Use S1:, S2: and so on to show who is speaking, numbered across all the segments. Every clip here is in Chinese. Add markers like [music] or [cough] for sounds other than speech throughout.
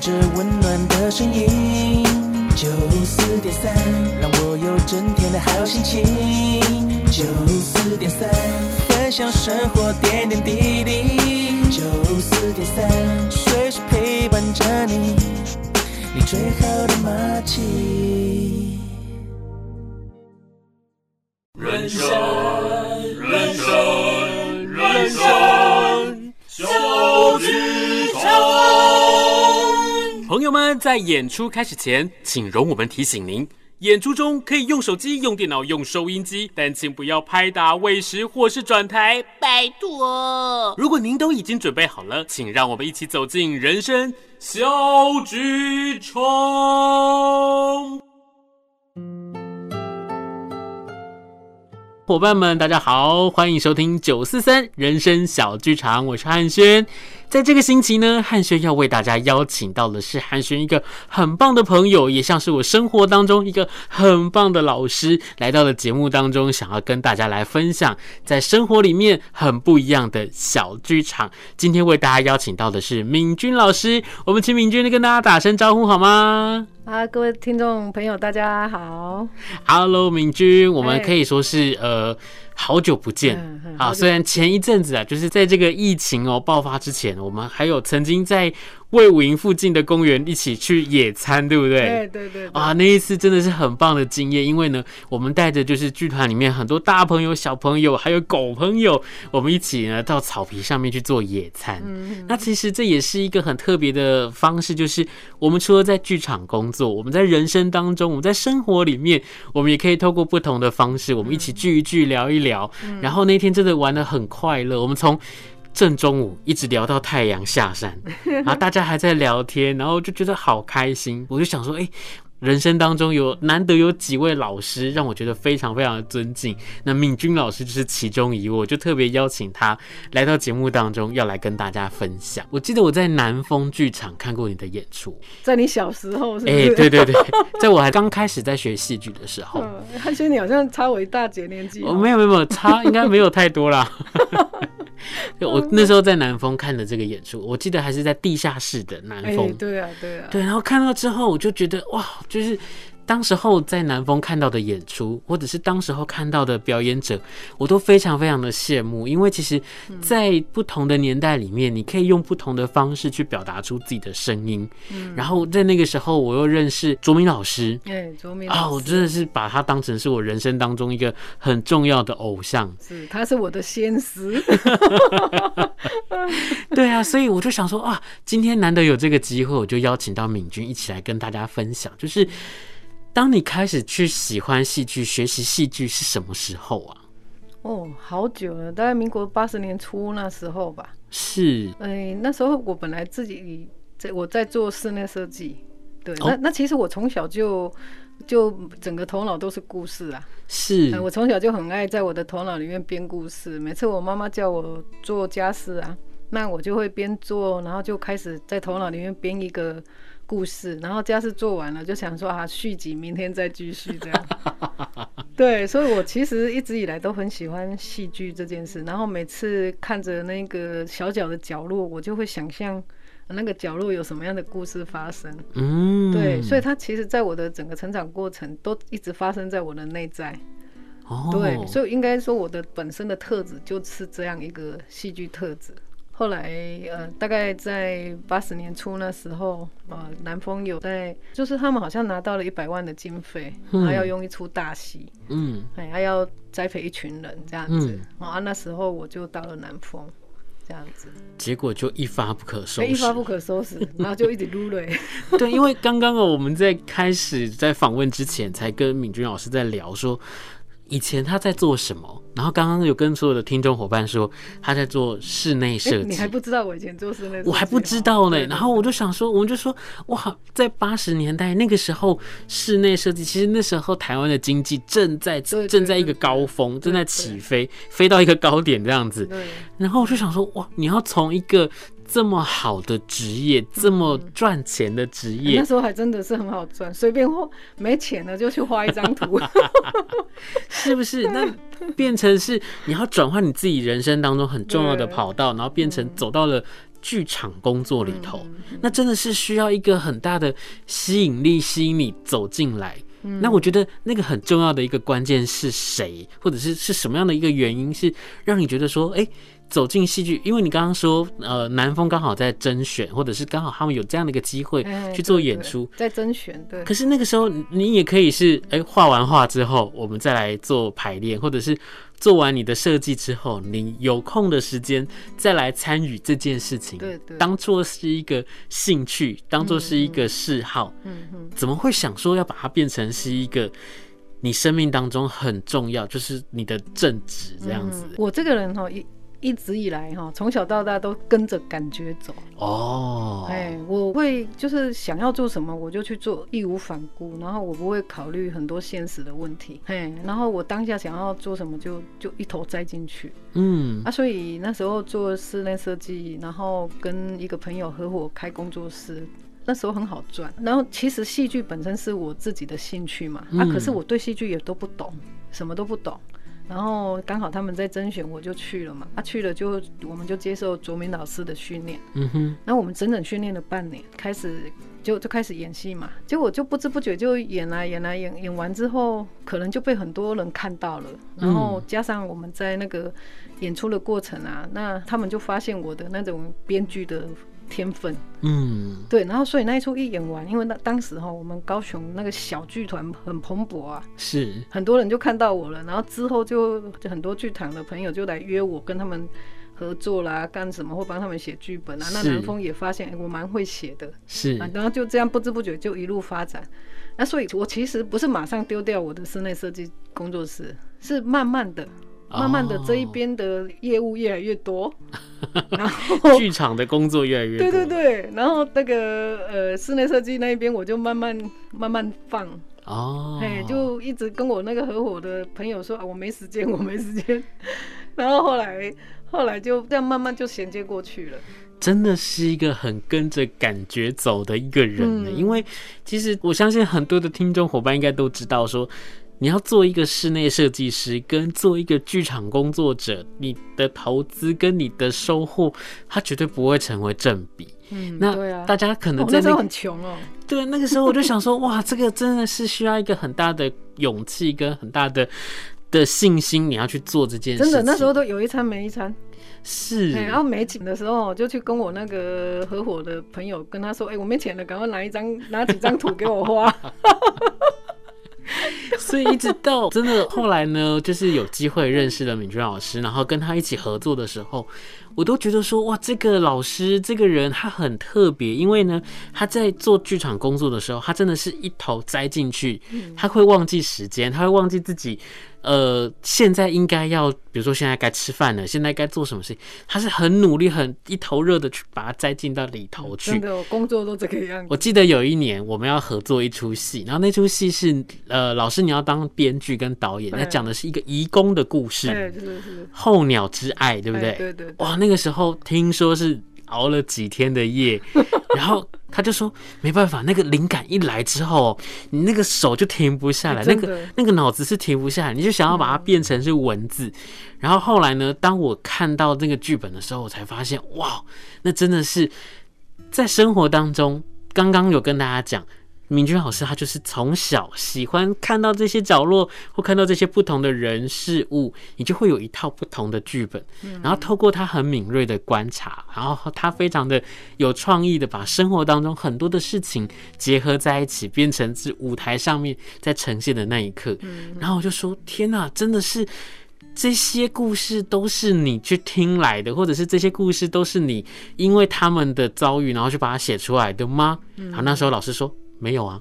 S1: 着温暖的声音。九四点三，让我有整天的好心情。九四点三，分享生活点点滴滴。九四点三，随时陪伴着你，你最好的默契。人生，人生，人生，
S2: 友们，在演出开始前，请容我们提醒您：演出中可以用手机、用电脑、用收音机，但请不要拍打、喂食或是转台，拜托。如果您都已经准备好了，请让我们一起走进人生小剧场。伙伴们，大家好，欢迎收听九四三人生小剧场，我是汉轩。在这个星期呢，汉轩要为大家邀请到的是汉轩一个很棒的朋友，也像是我生活当中一个很棒的老师，来到了节目当中，想要跟大家来分享在生活里面很不一样的小剧场。今天为大家邀请到的是敏君老师，我们请敏君跟大家打声招呼好吗？
S3: 啊，各位听众朋友，大家好。
S2: Hello，敏君，我们可以说是呃。好久不见啊！虽然前一阵子啊，就是在这个疫情哦爆发之前，我们还有曾经在。卫武营附近的公园一起去野餐，对不对？
S3: 对对对，对。
S2: 啊，那一次真的是很棒的经验，因为呢，我们带着就是剧团里面很多大朋友、小朋友，还有狗朋友，我们一起呢到草皮上面去做野餐。嗯。那其实这也是一个很特别的方式，就是我们除了在剧场工作，我们在人生当中，我们在生活里面，我们也可以透过不同的方式，我们一起聚一聚，聊一聊。然后那天真的玩的很快乐，我们从。正中午一直聊到太阳下山，[laughs] 然后大家还在聊天，然后就觉得好开心。我就想说，哎，人生当中有难得有几位老师让我觉得非常非常的尊敬，那敏君老师就是其中一位，我就特别邀请他来到节目当中，要来跟大家分享。我记得我在南风剧场看过你的演出，
S3: 在你小时候是不是？
S2: 哎，对对对，在我还刚开始在学戏剧的时候。[laughs]
S3: 他觉得，你好像差我一大截年纪。
S2: 哦，没有没有没有，差应该没有太多啦。[laughs] [laughs] 我那时候在南风看的这个演出，我记得还是在地下室的南风。
S3: 欸。对啊，对啊。
S2: 对，然后看到之后，我就觉得哇，就是。当时候在南丰看到的演出，或者是当时候看到的表演者，我都非常非常的羡慕，因为其实，在不同的年代里面，你可以用不同的方式去表达出自己的声音。嗯，然后在那个时候，我又认识卓明老师，
S3: 哎，卓明
S2: 啊，我真的是把他当成是我人生当中一个很重要的偶像，
S3: 是，他是我的先师。[laughs]
S2: 对啊，所以我就想说啊，今天难得有这个机会，我就邀请到敏君一起来跟大家分享，就是。当你开始去喜欢戏剧、学习戏剧是什么时候啊？
S3: 哦，好久了，大概民国八十年初那时候吧。
S2: 是，
S3: 哎、欸，那时候我本来自己在我在做室内设计，对，哦、那那其实我从小就就整个头脑都是故事啊。
S2: 是，
S3: 我从小就很爱在我的头脑里面编故事，每次我妈妈叫我做家事啊，那我就会边做，然后就开始在头脑里面编一个。故事，然后家事做完了，就想说啊，续集明天再继续这样。[laughs] 对，所以我其实一直以来都很喜欢戏剧这件事。然后每次看着那个小角的角落，我就会想象那个角落有什么样的故事发生。嗯，对，所以它其实在我的整个成长过程都一直发生在我的内在。哦，对，所以应该说我的本身的特质就是这样一个戏剧特质。后来，呃，大概在八十年初那时候，呃，南丰有在，就是他们好像拿到了一百万的经费，还、嗯、要用一出大戏，嗯，还要栽培一群人这样子，嗯、啊，那时候我就到了南丰，这样子，
S2: 结果就一发不可收拾，
S3: 一发不可收拾，[laughs] 然后就一直撸泪。
S2: 对，因为刚刚我们在开始在访问之前，才跟敏君老师在聊说。以前他在做什么？然后刚刚有跟所有的听众伙伴说他在做室内设计。
S3: 你还不知道我以前做室内设计？
S2: 我还不知道呢。然后我就想说，我们就说哇，在八十年代那个时候，室内设计其实那时候台湾的经济正在正在一个高峰，正在起飞，飞到一个高点这样子。然后我就想说哇，你要从一个。这么好的职业，这么赚钱的职业，
S3: 那时候还真的是很好赚，随便画，没钱了就去画一张图，[laughs]
S2: 是不是？[laughs] 那变成是你要转换你自己人生当中很重要的跑道，然后变成走到了剧场工作里头，那真的是需要一个很大的吸引力，吸引你走进来。那我觉得那个很重要的一个关键是谁，或者是是什么样的一个原因，是让你觉得说，哎，走进戏剧，因为你刚刚说，呃，南风刚好在甄选，或者是刚好他们有这样的一个机会去做演出，
S3: 在甄选，对。
S2: 可是那个时候你也可以是，哎，画完画之后，我们再来做排练，或者是。做完你的设计之后，你有空的时间再来参与这件事情，
S3: 对对，
S2: 当做是一个兴趣，当做是一个嗜好，嗯哼，怎么会想说要把它变成是一个你生命当中很重要，就是你的正直这样子？
S3: 我这个人哈一。一直以来哈，从小到大都跟着感觉走
S2: 哦。
S3: 哎，我会就是想要做什么我就去做，义无反顾。然后我不会考虑很多现实的问题。嘿，然后我当下想要做什么就就一头栽进去。嗯，啊，所以那时候做室内设计，然后跟一个朋友合伙开工作室，那时候很好赚。然后其实戏剧本身是我自己的兴趣嘛，啊，可是我对戏剧也都不懂，什么都不懂。然后刚好他们在甄选，我就去了嘛。他、啊、去了就我们就接受卓明老师的训练。嗯哼。然后我们整整训练了半年，开始就就开始演戏嘛。结果就不知不觉就演啊演啊演，演完之后可能就被很多人看到了。然后加上我们在那个演出的过程啊，那他们就发现我的那种编剧的。天分，嗯，对，然后所以那一出一演完，因为那当时哈，我们高雄那个小剧团很蓬勃啊，
S2: 是
S3: 很多人就看到我了，然后之后就就很多剧团的朋友就来约我跟他们合作啦，干什么或帮他们写剧本啊。那南风也发现，欸，我蛮会写的，
S2: 是，
S3: 然后就这样不知不觉就一路发展。那所以，我其实不是马上丢掉我的室内设计工作室，是慢慢的。慢慢的，这一边的业务越来越多，oh. 然后 [laughs]
S2: 剧场的工作越来越多。
S3: 对对对，然后那个呃室内设计那一边，我就慢慢慢慢放哦，哎、oh.，就一直跟我那个合伙的朋友说啊，我没时间，我没时间。[laughs] 然后后来后来就这样慢慢就衔接过去了。
S2: 真的是一个很跟着感觉走的一个人呢、嗯，因为其实我相信很多的听众伙伴应该都知道说。你要做一个室内设计师，跟做一个剧场工作者，你的投资跟你的收获，它绝对不会成为正比。嗯，那大家可能在、那个
S3: 哦、那时候很穷哦。
S2: 对，那个时候我就想说，哇，这个真的是需要一个很大的勇气跟很大的的信心，你要去做这件事。
S3: 真的，那时候都有一餐没一餐。
S2: 是。
S3: 然后没钱的时候，就去跟我那个合伙的朋友跟他说：“哎、欸，我没钱了，赶快拿一张，拿几张图给我画。” [laughs]
S2: 所以一直到真的后来呢，就是有机会认识了敏君老师，然后跟他一起合作的时候，我都觉得说哇，这个老师这个人他很特别，因为呢，他在做剧场工作的时候，他真的是一头栽进去，他会忘记时间，他会忘记自己。呃，现在应该要，比如说现在该吃饭了，现在该做什么事情？他是很努力、很一头热的去把它栽进到里头去。
S3: 真的，我工作都这个样子。
S2: 我记得有一年我们要合作一出戏，然后那出戏是呃，老师你要当编剧跟导演，那讲的是一个移工的故事，
S3: 对，就是是
S2: 候鸟之爱，对不对？
S3: 对对对。
S2: 哇，那个时候听说是。熬了几天的夜，[laughs] 然后他就说没办法，那个灵感一来之后，你那个手就停不下来，那个那个脑子是停不下来，你就想要把它变成是文字。然后后来呢，当我看到那个剧本的时候，我才发现哇，那真的是在生活当中，刚刚有跟大家讲。敏君老师，他就是从小喜欢看到这些角落，或看到这些不同的人事物，你就会有一套不同的剧本。然后透过他很敏锐的观察，然后他非常的有创意的把生活当中很多的事情结合在一起，变成是舞台上面在呈现的那一刻。然后我就说：天哪，真的是这些故事都是你去听来的，或者是这些故事都是你因为他们的遭遇，然后去把它写出来的吗？好，那时候老师说。没有啊，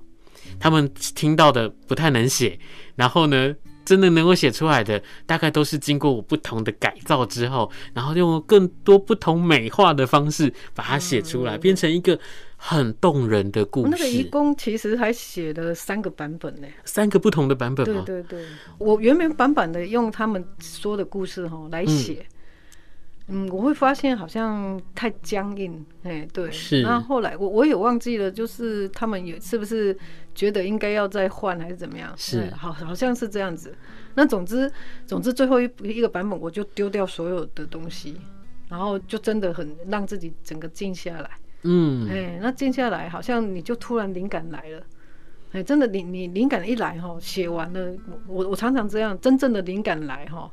S2: 他们听到的不太能写，然后呢，真的能够写出来的，大概都是经过我不同的改造之后，然后用更多不同美化的方式把它写出来，变成一个很动人的故事。
S3: 那个移工其实还写了三个版本呢，
S2: 三个不同的版本吗？
S3: 对对对，我原原版本的用他们说的故事哈来写。嗯嗯，我会发现好像太僵硬，哎，对。是。那后来我我也忘记了，就是他们也是不是觉得应该要再换还是怎么样？是。好，好像是这样子。那总之，总之最后一一个版本我就丢掉所有的东西，然后就真的很让自己整个静下来。
S2: 嗯，
S3: 哎、欸，那静下来，好像你就突然灵感来了。哎、欸，真的，你你灵感一来哈，写完了，我我常常这样，真正的灵感来哈。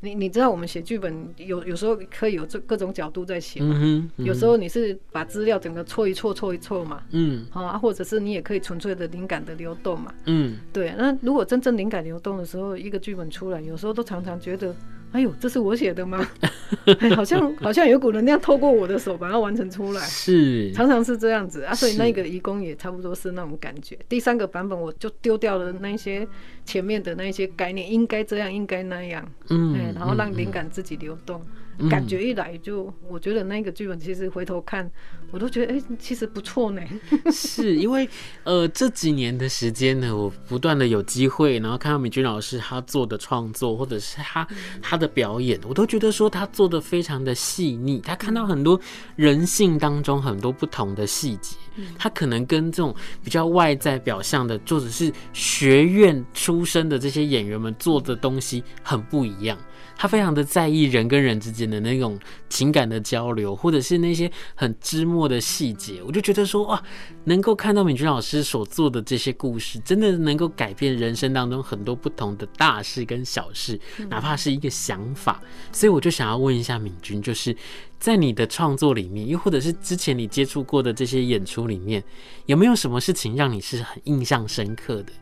S3: 你你知道我们写剧本有有时候可以有这各种角度在写嘛、嗯嗯，有时候你是把资料整个错一错错一错嘛，嗯，好啊，或者是你也可以纯粹的灵感的流动嘛，嗯，对，那如果真正灵感流动的时候，一个剧本出来，有时候都常常觉得。哎呦，这是我写的吗？[laughs] 哎，好像 [laughs] 好像有股能量透过我的手把它完成出来，是常常是这样子啊。所以那个遗工也差不多是那种感觉。第三个版本我就丢掉了那些前面的那些概念，应该这样，应该那样，嗯，然后让灵感自己流动。感觉一来就，我觉得那个剧本其实回头看，我都觉得哎、欸，其实不错呢。[laughs]
S2: 是因为呃这几年的时间呢，我不断的有机会，然后看到米君老师他做的创作，或者是他他的表演，我都觉得说他做的非常的细腻。他看到很多人性当中很多不同的细节，他可能跟这种比较外在表象的，或者是学院出身的这些演员们做的东西很不一样。他非常的在意人跟人之间的那种情感的交流，或者是那些很枝末的细节，我就觉得说哇，能够看到敏君老师所做的这些故事，真的能够改变人生当中很多不同的大事跟小事，哪怕是一个想法。所以我就想要问一下敏君，就是在你的创作里面，又或者是之前你接触过的这些演出里面，有没有什么事情让你是很印象深刻的？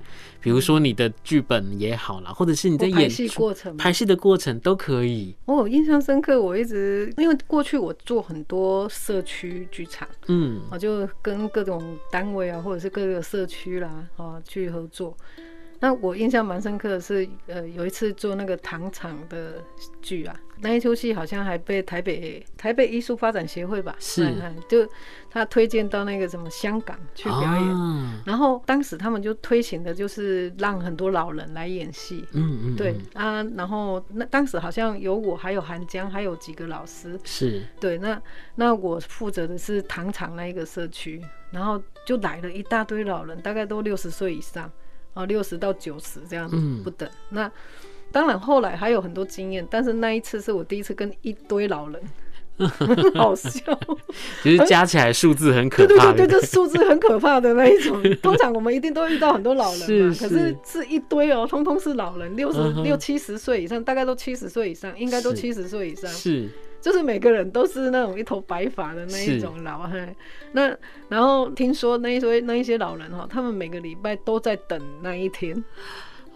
S2: 比如说你的剧本也好啦，或者是你在演
S3: 排戏过程，
S2: 拍戏的过程都可以。
S3: 我印象深刻，我一直因为过去我做很多社区剧场，嗯，我就跟各种单位啊，或者是各个社区啦，啊，去合作。那我印象蛮深刻的是，呃，有一次做那个糖厂的剧啊，那一出戏好像还被台北台北艺术发展协会吧，是，就他推荐到那个什么香港去表演，啊，然后当时他们就推行的就是让很多老人来演戏，嗯嗯，对啊，然后那当时好像有我，还有韩江，还有几个老师，是。对，那那我负责的是糖厂那一个社区，然后就来了一大堆老人，大概都六十岁以上。哦，六十到九十这样子不等。嗯、那当然后来还有很多经验，但是那一次是我第一次跟一堆老人，[laughs] 好笑。
S2: 其实加起来数字很可怕。对
S3: 对对，数字很可怕的那一种。[laughs] 通常我们一定都遇到很多老人嘛，是是，可是是一堆哦，通通是老人，六十六七十岁以上，大概都七十岁以上，应该都七十岁以上。是。就是每个人都是那种一头白发的那一种老汉，那然后听说那一些那一些老人哈，他们每个礼拜都在等那一天，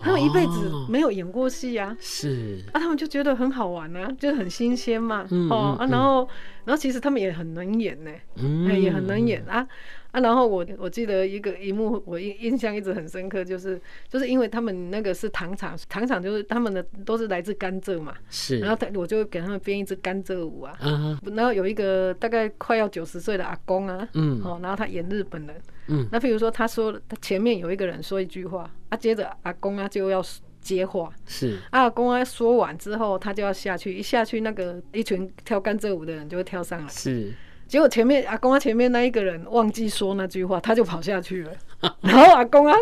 S3: 他们一辈子没有演过戏啊，是。啊，他们就觉得很好玩啊，就很新鲜嘛，哦啊，然后然后其实他们也很能演呢，嗯，也很能演啊。啊，然后我我记得一个一幕，我印印象一直很深刻，就是就是因为他们那个是糖厂，糖厂就是他们的都是来自甘蔗嘛，是，然后他我就给他们编一支甘蔗舞啊，嗯，然后有一个大概快要九十岁的阿公啊，嗯，哦，然后他演日本人，嗯，那譬如说他说他前面有一个人说一句话，啊，接着阿公啊就要接话，是，阿公啊说完之后他就要下去，一下去那个一群跳甘蔗舞的人就会跳上来，是。结果前面阿公啊，前面那一个人忘记说那句话，他就跑下去了。[laughs] 然后阿公啊，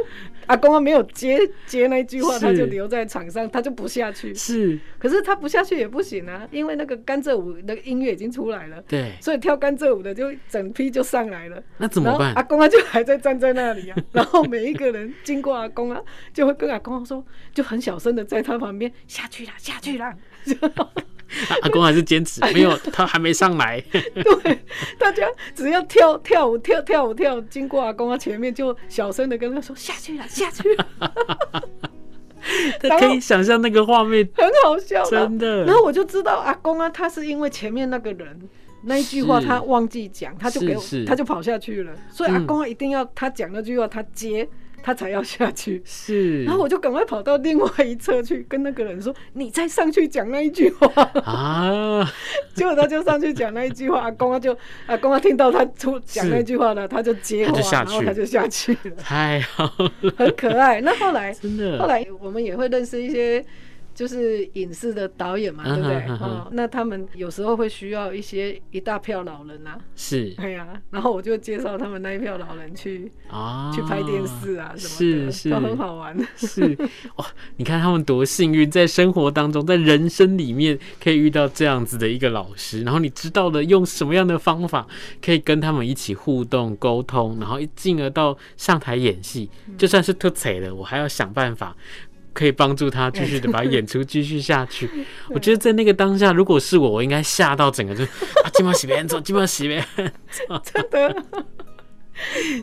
S3: 阿公啊没有接接那句话，他就留在场上，他就不下去。是，可是他不下去也不行啊，因为那个甘蔗舞那个音乐已经出来了。对，所以跳甘蔗舞的就整批就上来了。那怎么办？阿公啊就还在站在那里啊。然后每一个人经过阿公啊，就会跟阿公说，就很小声的在他旁边下去了，下去了。[laughs]
S2: 阿公还是坚持没有，[laughs] 他还没上来。[laughs]
S3: 对，大家只要跳跳舞跳跳舞跳，经过阿公他前面就小声的跟他说下去了，下去了。
S2: 他可以想象那个画面，
S3: 很好笑，
S2: 真的。
S3: 然后我就知道阿公啊，他是因为前面那个人那一句话他忘记讲，他就给我，他就跑下去了。所以阿公啊，一定要他讲那句话，他接。他才要下去，是，然后我就赶快跑到另外一侧去跟那个人说：“你再上去讲那一句话啊！”结果他就上去讲那一句话，阿公啊就阿公啊听到他出讲那句话了，他就接话，然后他就下去了，
S2: 太好了，
S3: 很可爱。那后来 [laughs] 真的，后来我们也会认识一些。就是影视的导演嘛，对不
S2: 对？
S3: 哦，那他们有时候会需要一些一大票老人啊，
S2: 是，
S3: 对呀、啊，然后我就介绍他们那一票老人去
S2: 啊，
S3: 去拍电视啊什么的，
S2: 是是，
S3: 都很好玩。
S2: 是哇，你看他们多幸运，在生活当中，在人生里面可以遇到这样子的一个老师，然后你知道了用什么样的方法可以跟他们一起互动沟通，然后一进而到上台演戏，就算是特惨了，我还要想办法。可以帮助他继续的把 [laughs] 演出继续下去。我觉得在那个当下，如果是我，我应该吓到整个就 [laughs] 啊，金毛洗别做，金毛洗别 [laughs]
S3: 真的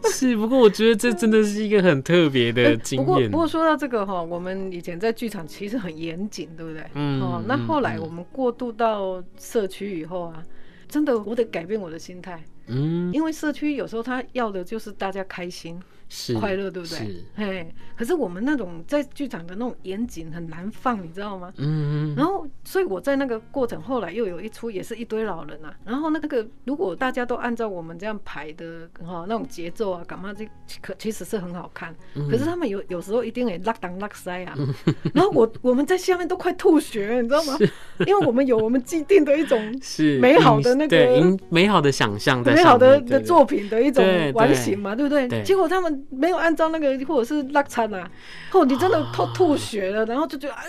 S2: 是。不过我觉得这真的是一个很特别的经验。
S3: 不过不过说到这个哈，我们以前在剧场其实很严谨，对不对？嗯。哦，那后来我们过渡到社区以后啊，真的我得改变我的心态。嗯。因为社区有时候他要的就是大家开心。是快乐，对不对？是，嘿。可是我们那种在剧场的那种严谨很难放，你知道吗？嗯嗯。然后，所以我在那个过程，后来又有一出，也是一堆老人啊。然后那个，如果大家都按照我们这样排的哈，那种节奏啊，干嘛这可其实是很好看。可是他们有有时候一定会拉当拉塞啊。然后我我们在下面都快吐血，你知道吗？因为我们有我们既定的一种 [laughs] 是美好的那个
S2: 美好的想象，
S3: 美好的的作品的一种完形嘛，对不对？结果他们。没有按照那个，或者是落差啊，后你真的吐吐血了，然后就觉得哎，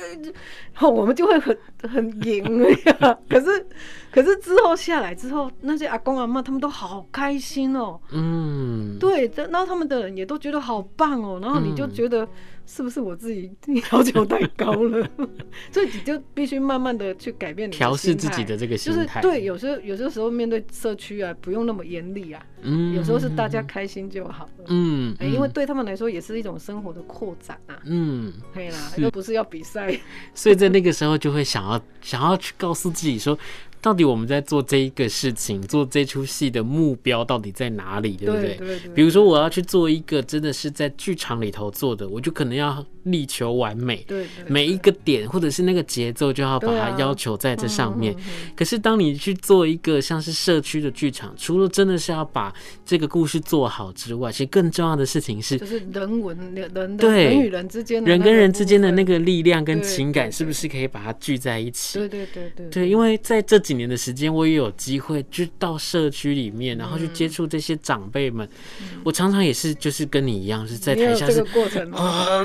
S3: 后我们就会很很赢呀。[laughs] 可是，可是之后下来之后，那些阿公阿妈他们都好开心哦。嗯，对，然后他们的人也都觉得好棒哦。然后你就觉得。是不是我自己要求太高了？[laughs] 所以你就必须慢慢的去改变你
S2: 调试自己的这个心态。
S3: 就是对，有时候有些时候面对社区啊，不用那么严厉啊。嗯。有时候是大家开心就好了。嗯。哎，因为对他们来说也是一种生活的扩展啊。嗯。可以啦，又不是要比赛。[laughs]
S2: 所以在那个时候就会想要想要去告诉自己说。到底我们在做这一个事情，做这出戏的目标到底在哪里，对不对？对对对。比如说，我要去做一个真的是在剧场里头做的，我就可能要力求完美，每一个点或者是那个节奏就要把它要求在这上面。可是，当你去做一个像是社区的剧场，除了真的是要把这个故事做好之外，其实更重要的事情是，
S3: 就是人文人对人与人之间
S2: 人跟人之间的那个力量跟情感，是不是可以把它聚在一起？
S3: 对对对对。
S2: 对，因为在这几年的时间，我也有机会去到社区里面，然后去接触这些长辈们。我常常也是，就是跟你一样，是在台下是
S3: 过程
S2: 啊，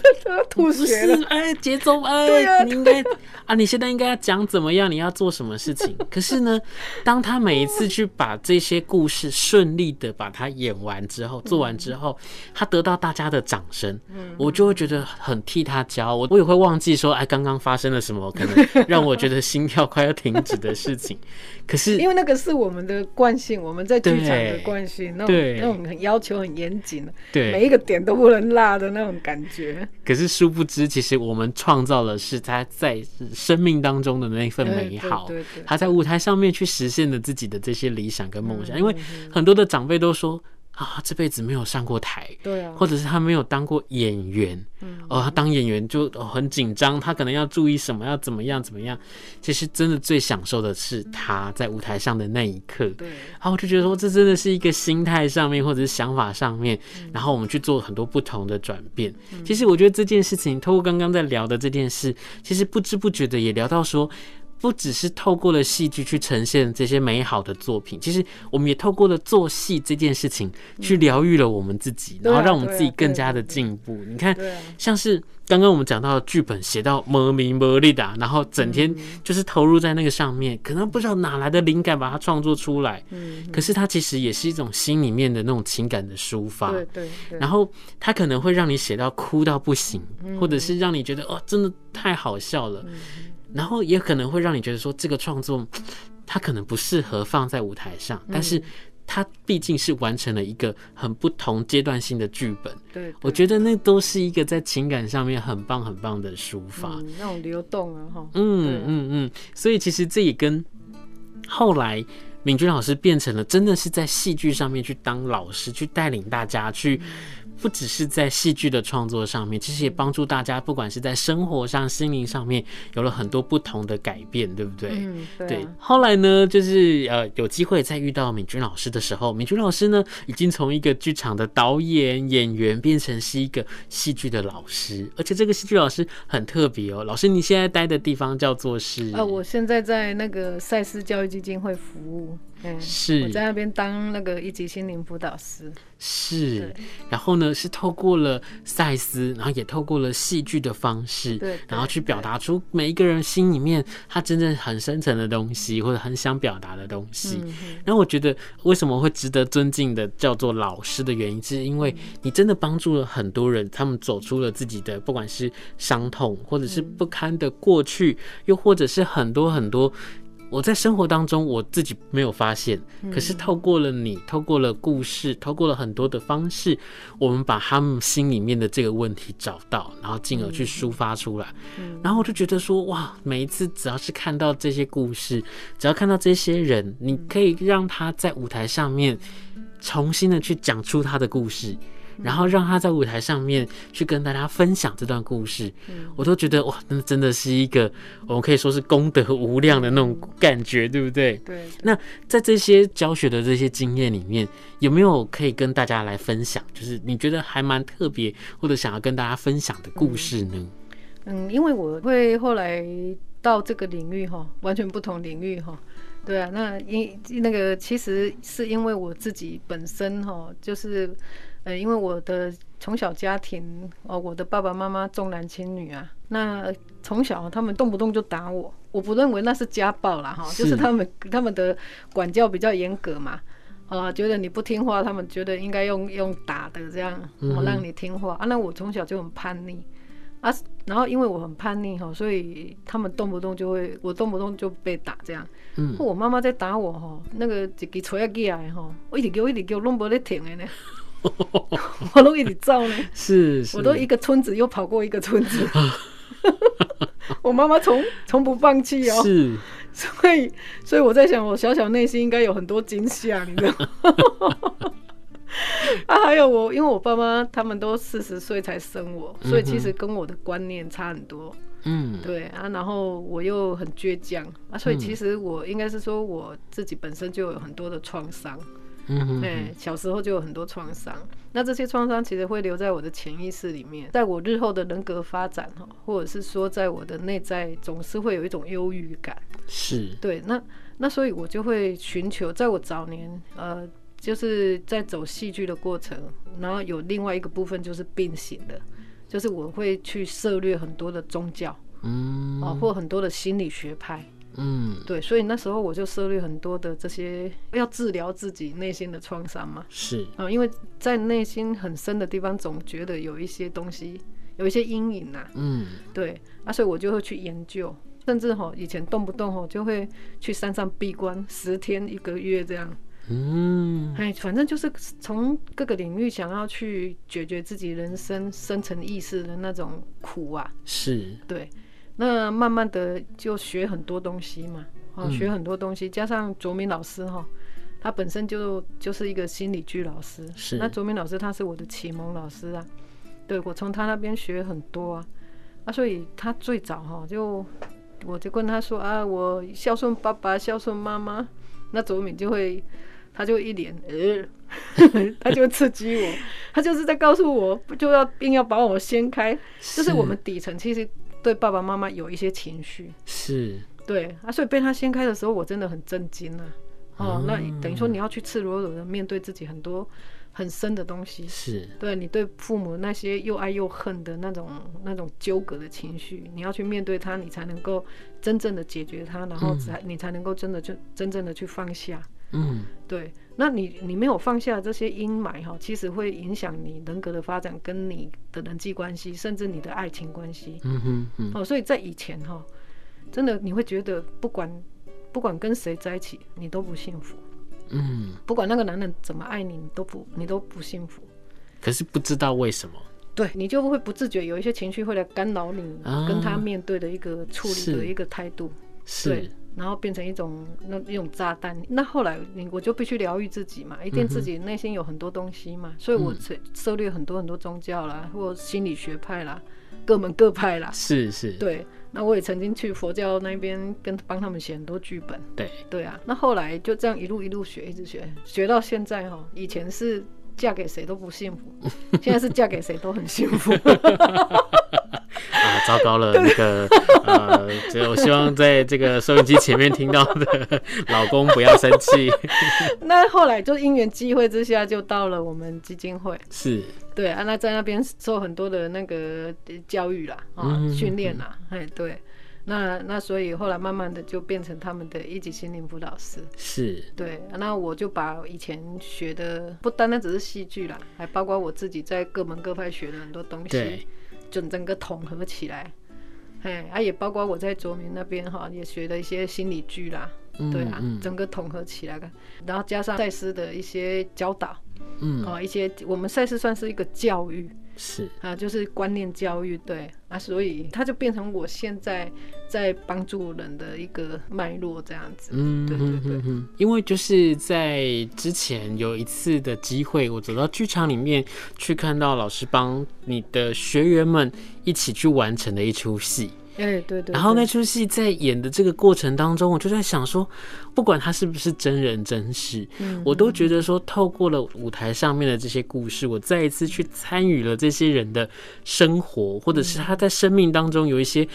S2: [laughs]
S3: 吐血了。
S2: 哎，节奏哎，你应该啊，你现在应该要讲怎么样，你要做什么事情。[laughs] 可是呢，当他每一次去把这些故事顺利的把它演完之后，做完之后，他得到大家的掌声，我就会觉得很替他骄傲。我我也会忘记说，哎，刚刚发生了什么，可能让我觉得心跳快要停止的事情。可是，
S3: 因为那个是我们的惯性，我们在剧场的惯性，那种那种很要求很严谨的，对，每一个点都不能落的那种感觉。
S2: 可是殊不知，其实我们创造的是他在生命当中的那份美好，他在舞台上面去实现了自己的这些理想跟梦想。因为很多的长辈都说。啊，这辈子没有上过台，对啊，或者是他没有当过演员，嗯，哦，他当演员就很紧张，他可能要注意什么，要怎么样怎么样。其实真的最享受的是他在舞台上的那一刻，对。然后我就觉得说，这真的是一个心态上面或者是想法上面，然后我们去做很多不同的转变。其实我觉得这件事情，透过刚刚在聊的这件事，其实不知不觉的也聊到说。不只是透过了戏剧去呈现这些美好的作品，其实我们也透过了做戏这件事情去疗愈了我们自己，然后让我们自己更加的进步。你看，像是刚刚我们讲到的剧本写到没名没利的，然后整天就是投入在那个上面，可能不知道哪来的灵感把它创作出来。可是它其实也是一种心里面的那种情感的抒发。对对。然后它可能会让你写到哭到不行，或者是让你觉得哦，真的太好笑了。然后也可能会让你觉得说，这个创作 [sniffs] 它可能不适合放在舞台上，但是它毕竟是完成了一个很不同阶段性的剧本。对，我觉得那都是一个在情感上面很棒很棒的抒发，
S3: 那种流动啊，哈。
S2: 嗯嗯嗯，所以其实这也跟后来敏君老师变成了真的是在戏剧上面去当老师，去带领大家去。不只是在戏剧的创作上面，其实也帮助大家，不管是在生活上、心灵上面，有了很多不同的改变，对不对？
S3: 嗯，
S2: 对。后来呢，就是呃，有机会再遇到敏君老师的时候，敏君老师呢，已经从一个剧场的导演、演员，变成是一个戏剧的老师，而且这个戏剧老师很特别哦。老师，你现在待的地方叫做是？
S3: 啊，我现在在那个赛斯教育基金会服务。嗯，是我在那边当那个一级心灵辅导师。
S2: 是，然后呢，是透过了赛斯，然后也透过了戏剧的方式，对，然后去表达出每一个人心里面他真正很深层的东西，或者很想表达的东西。然后我觉得为什么会值得尊敬的叫做老师的原因，是因为你真的帮助了很多人，他们走出了自己的不管是伤痛，或者是不堪的过去，又或者是很多很多。我在生活当中，我自己没有发现，可是透过了你，透过了故事，透过了很多的方式，我们把他们心里面的这个问题找到，然后进而去抒发出来。然后我就觉得说，哇，每一次只要是看到这些故事，只要看到这些人，你可以让他在舞台上面重新的去讲出他的故事。然后让他在舞台上面去跟大家分享这段故事，我都觉得哇，那真的是一个我们可以说是功德无量的那种感觉，对不对？对。那在这些教学的这些经验里面，有没有可以跟大家来分享？就是你觉得还蛮特别，或者想要跟大家分享的故事呢？
S3: 嗯，因为我会后来到这个领域哈，完全不同领域哈。对啊，那因那个其实是因为我自己本身哈，就是。呃，因为我的从小家庭哦，我的爸爸妈妈重男轻女啊，那从小他们动不动就打我，我不认为那是家暴啦哈，就是他们他们的管教比较严格嘛，啊，觉得你不听话，他们觉得应该用用打的这样，我让你听话啊。那我从小就很叛逆啊，然后因为我很叛逆哈，所以他们动不动就会，我动不动就被打这样。嗯，我妈妈在打我哈，那个一支锤起来哈，我一直叫一直叫，拢无咧停的呢。[laughs] 我都一直照呢，
S2: 是，是，
S3: 我都一个村子又跑过一个村子，[laughs] 我妈妈从从不放弃哦，是，所以所以我在想，我小小内心应该有很多惊吓，你知道吗？[laughs] 啊，还有我，因为我爸妈他们都四十岁才生我，所以其实跟我的观念差很多，嗯，对啊，然后我又很倔强啊，所以其实我应该是说我自己本身就有很多的创伤。嗯，对，小时候就有很多创伤，那这些创伤其实会留在我的潜意识里面，在我日后的人格发展哈，或者是说在我的内在，总是会有一种忧郁感。是，对，那那所以我就会寻求，在我早年呃，就是在走戏剧的过程，然后有另外一个部分就是并行的，就是我会去涉猎很多的宗教，嗯，啊，或很多的心理学派。嗯，对，所以那时候我就涉猎很多的这些要治疗自己内心的创伤嘛。是啊，因为在内心很深的地方，总觉得有一些东西，有一些阴影呐。嗯，对啊，所以我就会去研究，甚至哈以前动不动哈就会去山上闭关十天一个月这样。嗯，哎，反正就是从各个领域想要去解决自己人生深层意识的那种苦啊。是，对。那慢慢的就学很多东西嘛，哦，学很多东西，加上卓明老师哈，他本身就就是一个心理剧老师，是。那卓明老师他是我的启蒙老师啊，对，我从他那边学很多啊，啊，所以他最早哈就我就跟他说啊，我孝顺爸爸，孝顺妈妈，那卓敏就会他就一脸呃，[laughs] 他就刺激我，他就是在告诉我，就要硬要把我掀开，就是我们底层其实。对爸爸妈妈有一些情绪，是。对啊，所以被他掀开的时候，我真的很震惊啊。哦，那等于说你要去赤裸裸的面对自己很多很深的东西，是。对你对父母那些又爱又恨的那种那种纠葛的情绪，你要去面对它，你才能够真正的解决它，然后才你才能够真的就真正的去放下。嗯，对。那你你没有放下这些阴霾哈，其实会影响你人格的发展，跟你的人际关系，甚至你的爱情关系。嗯哼，嗯。哦，所以在以前哈，真的你会觉得不管不管跟谁在一起，你都不幸福。嗯。不管那个男人怎么爱你，你都不你都不幸福。
S2: 可是不知道为什么。
S3: 对，你就会不自觉有一些情绪会来干扰你跟他面对的一个处理的一个态度。是。对。然后变成一种那一种炸弹。那后来你我就必须疗愈自己嘛，一定自己内心有很多东西嘛，所以我涉涉猎很多很多宗教啦，或心理学派啦，各门各派啦。
S2: 是是，
S3: 对。那我也曾经去佛教那边跟帮他们写很多剧本。
S2: 对
S3: 对啊，那后来就这样一路一路学，一直学，学到现在哈。以前是嫁给谁都不幸福，[laughs] 现在是嫁给谁都很幸福。[laughs] [laughs]
S2: 啊，糟糕了，那个呃，就我希望在这个收音机前面听到的老公不要生气。[laughs]
S3: 那后来就因缘机会之下，就到了我们基金会。
S2: 是，
S3: 对啊，那在那边受很多的那个教育啦，啊，训练啦，哎，对，那那所以后来慢慢的就变成他们的一级心灵辅导师。
S2: 是，
S3: 对，那我就把以前学的不单单只是戏剧啦，还包括我自己在各门各派学的很多东西。整整个统合起来，哎，啊，也包括我在卓明那边哈，也学了一些心理剧啦，嗯、对啊，整个统合起来的，然后加上赛斯的一些教导，嗯，啊，一些我们赛斯算是一个教育。
S2: 是
S3: 啊，就是观念教育，对啊，所以它就变成我现在在帮助人的一个脉络这样子。嗯，对对对。
S2: 因为就是在之前有一次的机会，我走到剧场里面去看到老师帮你的学员们一起去完成的一出戏。
S3: 哎，对对，对。
S2: 然后那出戏在演的这个过程当中，我就在想说，不管他是不是真人真事，嗯，我都觉得说，透过了舞台上面的这些故事，我再一次去参与了这些人的生活，或者是他在生命当中有一些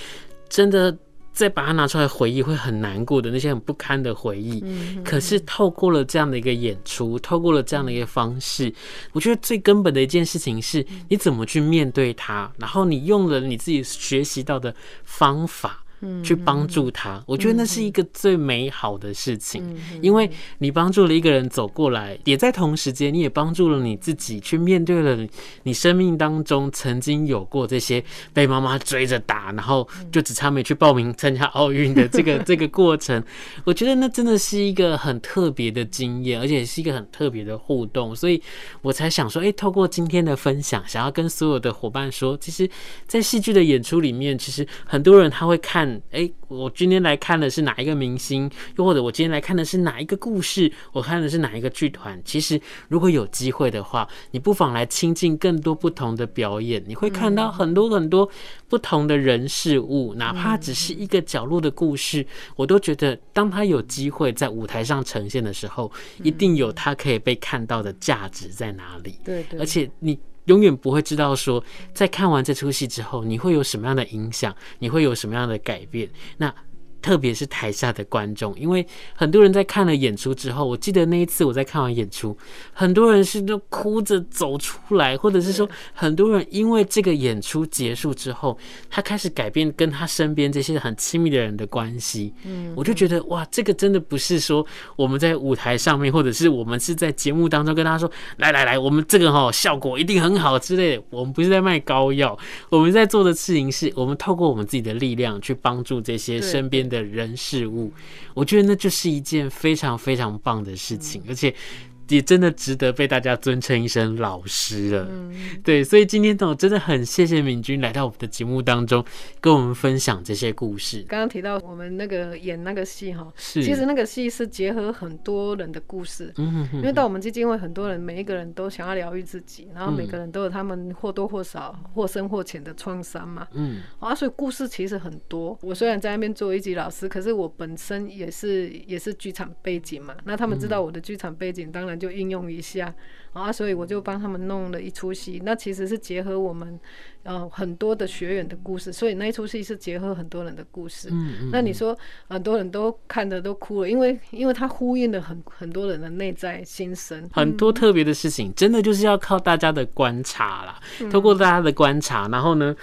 S2: 真的。再把它拿出来回忆，会很难过的那些很不堪的回忆。嗯，可是透过了这样的一个演出，透过了这样的一个方式，我觉得最根本的一件事情是，你怎么去面对它，然后你用了你自己学习到的方法。去帮助他，我觉得那是一个最美好的事情，因为你帮助了一个人走过来，也在同时间你也帮助了你自己去面对了你生命当中曾经有过这些被妈妈追着打，然后就只差没去报名参加奥运的这个 [laughs] 这个过程。我觉得那真的是一个很特别的经验，而且是一个很特别的互动，所以我才想说，哎，透过今天的分享，想要跟所有的伙伴说，其实，在戏剧的演出里面，其实很多人他会看。哎、欸，我今天来看的是哪一个明星？又或者我今天来看的是哪一个故事？我看的是哪一个剧团？其实，如果有机会的话，你不妨来亲近更多不同的表演，你会看到很多很多不同的人事物，哪怕只是一个角落的故事，我都觉得，当他有机会在舞台上呈现的时候，一定有他可以被看到的价值在哪
S3: 里。对，
S2: 而且你。永远不会知道说，在看完这出戏之后，你会有什么样的影响，你会有什么样的改变。那。特别是台下的观众，因为很多人在看了演出之后，我记得那一次我在看完演出，很多人是都哭着走出来，或者是说，很多人因为这个演出结束之后，他开始改变跟他身边这些很亲密的人的关系。嗯，我就觉得哇，这个真的不是说我们在舞台上面，或者是我们是在节目当中跟他说，来来来，我们这个哈效果一定很好之类的。我们不是在卖膏药，我们在做的事情是我们透过我们自己的力量去帮助这些身边的人事物，我觉得那就是一件非常非常棒的事情，而且。也真的值得被大家尊称一声老师了，嗯，对，所以今天我真的很谢谢敏君来到我们的节目当中，跟我们分享这些故事。
S3: 刚刚提到我们那个演那个戏哈，是，其实那个戏是结合很多人的故事，嗯哼哼，因为到我们基金会，很多人每一个人都想要疗愈自己，然后每个人都有他们或多或少、或深或浅的创伤嘛，嗯，啊，所以故事其实很多。我虽然在那边做一级老师，可是我本身也是也是剧场背景嘛，那他们知道我的剧场背景，当然。就应用一下啊，所以我就帮他们弄了一出戏。那其实是结合我们呃很多的学员的故事，所以那一出戏是结合很多人的故事。嗯嗯。那你说很多人都看得都哭了，因为因为它呼应了很很多人的内在心声。
S2: 很多特别的事情，真的就是要靠大家的观察啦。透过大家的观察，然后呢，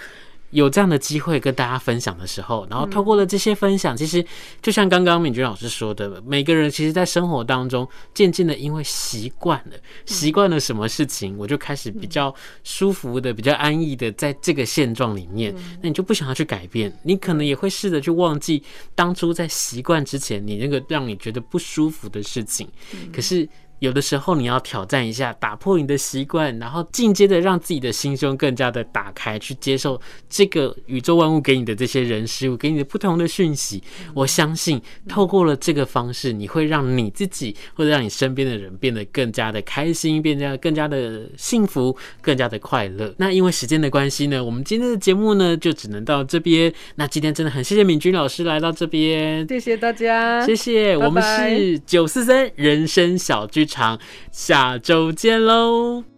S2: 有这样的机会跟大家分享的时候，然后透过了这些分享，其实就像刚刚敏君老师说的，每个人其实在生活当中渐渐的因为习惯了，习惯了什么事情，我就开始比较舒服的、比较安逸的在这个现状里面，那你就不想要去改变，你可能也会试着去忘记当初在习惯之前你那个让你觉得不舒服的事情，可是。有的时候你要挑战一下，打破你的习惯，然后进阶的让自己的心胸更加的打开，去接受这个宇宙万物给你的这些人事物，给你的不同的讯息。我相信透过了这个方式，你会让你自己或者让你身边的人变得更加的开心，变得更加的幸福，更加的快乐。那因为时间的关系呢，我们今天的节目呢就只能到这边。那今天真的很谢谢敏君老师来到这边，
S3: 谢谢大家，
S2: 谢谢。我们是九四三人生小剧场，下周见喽。